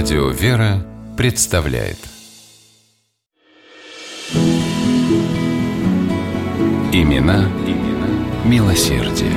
Радио «Вера» представляет Имена, имена милосердие.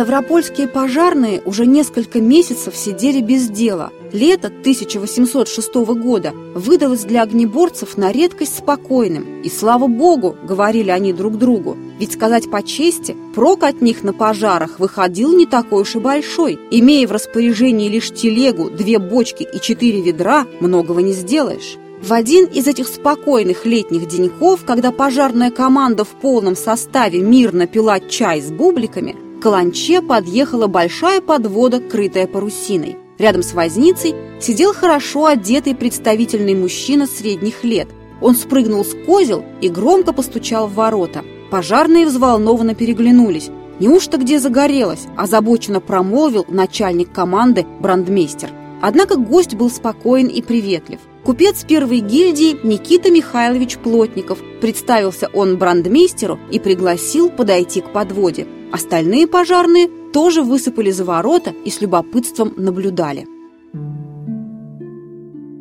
Ставропольские пожарные уже несколько месяцев сидели без дела. Лето 1806 года выдалось для огнеборцев на редкость спокойным. И слава богу, говорили они друг другу, ведь сказать по чести, прок от них на пожарах выходил не такой уж и большой. Имея в распоряжении лишь телегу, две бочки и четыре ведра, многого не сделаешь. В один из этих спокойных летних деньков, когда пожарная команда в полном составе мирно пила чай с бубликами, к Каланче подъехала большая подвода, крытая парусиной. Рядом с возницей сидел хорошо одетый представительный мужчина средних лет. Он спрыгнул с козел и громко постучал в ворота. Пожарные взволнованно переглянулись. Неужто где загорелось? Озабоченно промолвил начальник команды брандмейстер. Однако гость был спокоен и приветлив. Купец первой гильдии Никита Михайлович Плотников. Представился он брандмейстеру и пригласил подойти к подводе. Остальные пожарные тоже высыпали за ворота и с любопытством наблюдали.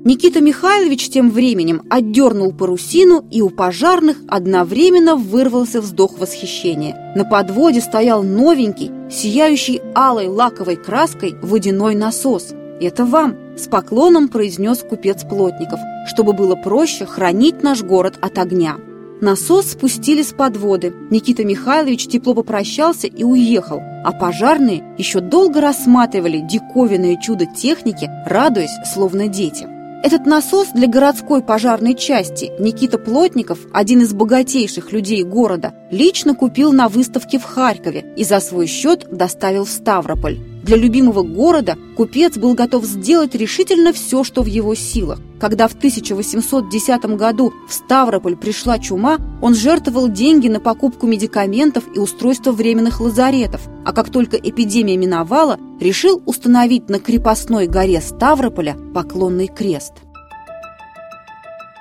Никита Михайлович тем временем отдернул парусину, и у пожарных одновременно вырвался вздох восхищения. На подводе стоял новенький, сияющий алой лаковой краской водяной насос. «Это вам!» – с поклоном произнес купец Плотников, чтобы было проще хранить наш город от огня. Насос спустили с подводы. Никита Михайлович тепло попрощался и уехал, а пожарные еще долго рассматривали диковинное чудо техники, радуясь, словно дети. Этот насос для городской пожарной части Никита Плотников, один из богатейших людей города, лично купил на выставке в Харькове и за свой счет доставил в Ставрополь. Для любимого города купец был готов сделать решительно все, что в его силах. Когда в 1810 году в Ставрополь пришла чума, он жертвовал деньги на покупку медикаментов и устройство временных лазаретов, а как только эпидемия миновала, решил установить на крепостной горе Ставрополя поклонный крест.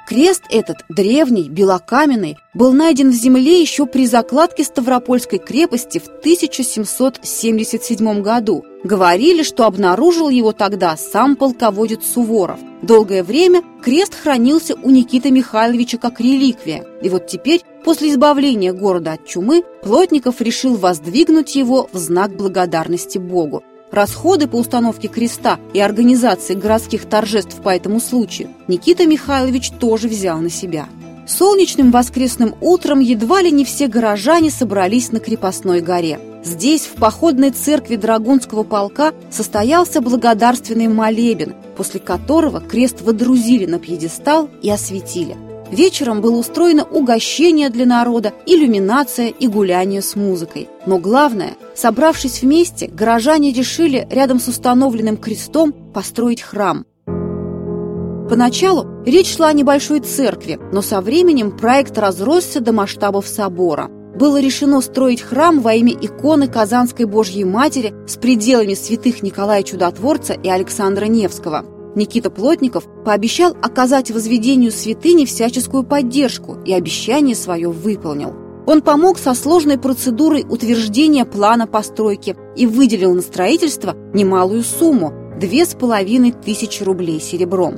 Крест этот, древний, белокаменный, был найден в земле еще при закладке Ставропольской крепости в 1777 году. Говорили, что обнаружил его тогда сам полководец Суворов. Долгое время крест хранился у Никиты Михайловича как реликвия. И вот теперь, после избавления города от чумы, Плотников решил воздвигнуть его в знак благодарности Богу. Расходы по установке креста и организации городских торжеств по этому случаю Никита Михайлович тоже взял на себя. Солнечным воскресным утром едва ли не все горожане собрались на крепостной горе. Здесь, в походной церкви Драгунского полка, состоялся благодарственный молебен, после которого крест водрузили на пьедестал и осветили – Вечером было устроено угощение для народа, иллюминация и гуляние с музыкой. Но главное, собравшись вместе, горожане решили рядом с установленным крестом построить храм. Поначалу речь шла о небольшой церкви, но со временем проект разросся до масштабов собора. Было решено строить храм во имя иконы Казанской Божьей Матери с пределами святых Николая Чудотворца и Александра Невского – Никита Плотников пообещал оказать возведению святыни всяческую поддержку и обещание свое выполнил. Он помог со сложной процедурой утверждения плана постройки и выделил на строительство немалую сумму – две с половиной тысячи рублей серебром.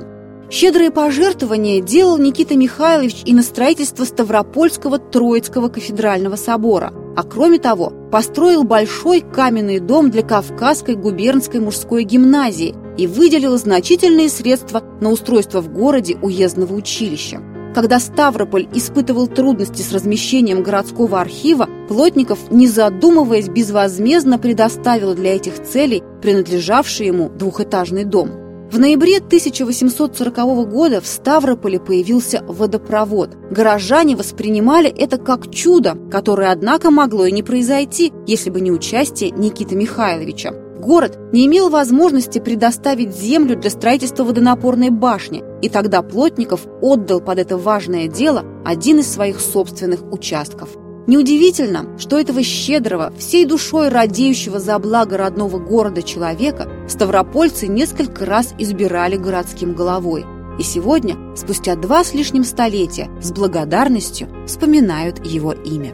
Щедрые пожертвования делал Никита Михайлович и на строительство Ставропольского Троицкого кафедрального собора, а кроме того построил большой каменный дом для Кавказской губернской мужской гимназии и выделил значительные средства на устройство в городе уездного училища. Когда Ставрополь испытывал трудности с размещением городского архива, Плотников, не задумываясь, безвозмездно предоставил для этих целей принадлежавший ему двухэтажный дом. В ноябре 1840 года в Ставрополе появился водопровод. Горожане воспринимали это как чудо, которое, однако, могло и не произойти, если бы не участие Никиты Михайловича. Город не имел возможности предоставить землю для строительства водонапорной башни, и тогда Плотников отдал под это важное дело один из своих собственных участков. Неудивительно, что этого щедрого, всей душой радеющего за благо родного города человека ставропольцы несколько раз избирали городским головой. И сегодня, спустя два с лишним столетия, с благодарностью вспоминают его имя.